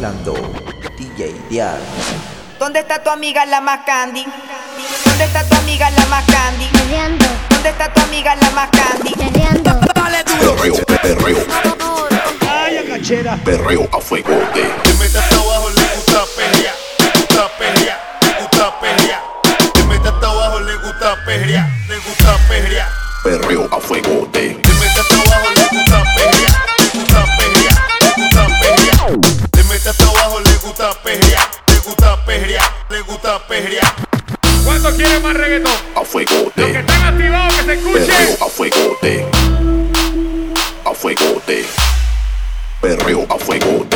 mezclando DJ Dial. ¿Dónde está tu amiga la más candy? ¿Dónde está tu amiga la más candy? Perreando, ¿Dónde está tu amiga la más candy? perreando, Perreo, perreo, perreo a fuego de Te metes hasta abajo, le gusta perrear, le gusta perrear, le gusta perrear. Te metes hasta abajo, le gusta perrear, le gusta perrear. perreo a fuego gusta perrear. ¿Cuántos quieren más reggaetón? a fuego Los que están activados que se perreo escuchen. a fuego de a fuego de perreo a fuego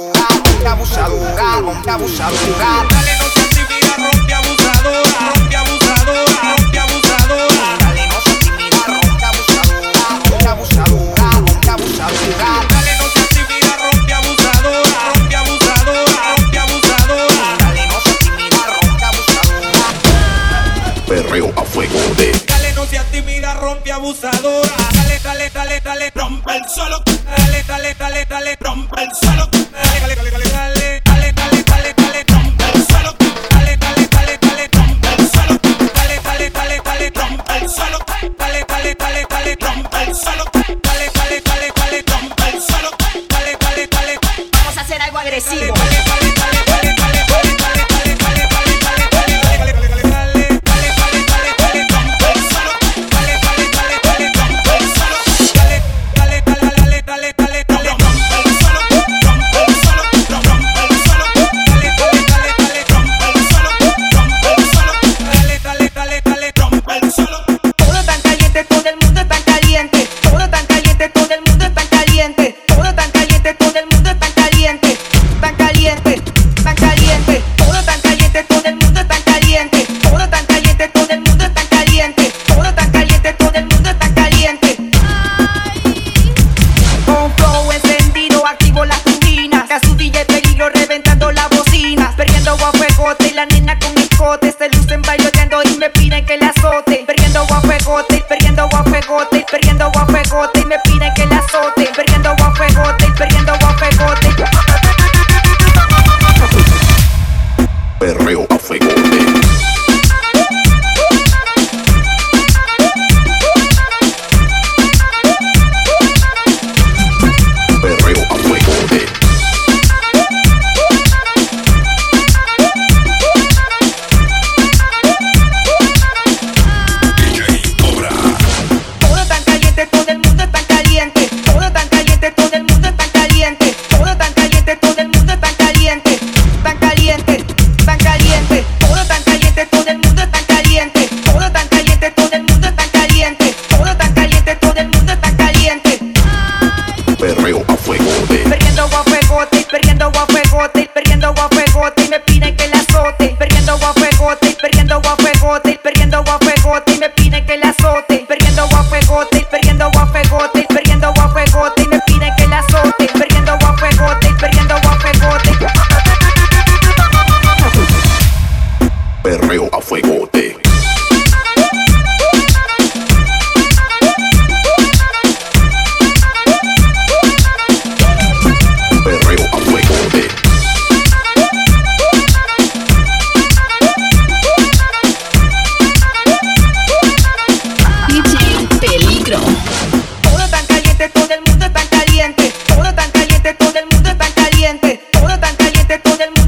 abusadora, rompe abusadora, rompe abusadora. Dale, no seas tímida, rompe abusadora, rompe abusadora, rompe abusadora. Dale, no se timida, rompe abusadora, rompe abusadora, rompe abusadora. Dale, no seas tímida, rompe abusadora, rompe abusadora, rompe abusadora. Dale, no se timida, rompe abusadora. perreo a fuego de no seas tímida, rompe abusadora. Dale, dale, dale, dale, rompe el suelo. Dale, dale, dale, dale, rompe el suelo. Dale, dale, dale, dale, caliente. Todo tan caliente, todo el mundo tan caliente. Tan caliente, tan caliente. Todo tan caliente, todo el mundo tan caliente. Todo tan caliente, todo el mundo tan caliente. Todo tan caliente, todo el mundo tan caliente. Con flow encendido, activo las turbinas. A su DJ peligro reventando la bocina. Perdiendo guafuegote y la nena con escote. Se lucen bailoteando y me piden que la azote. conectes con el mundo.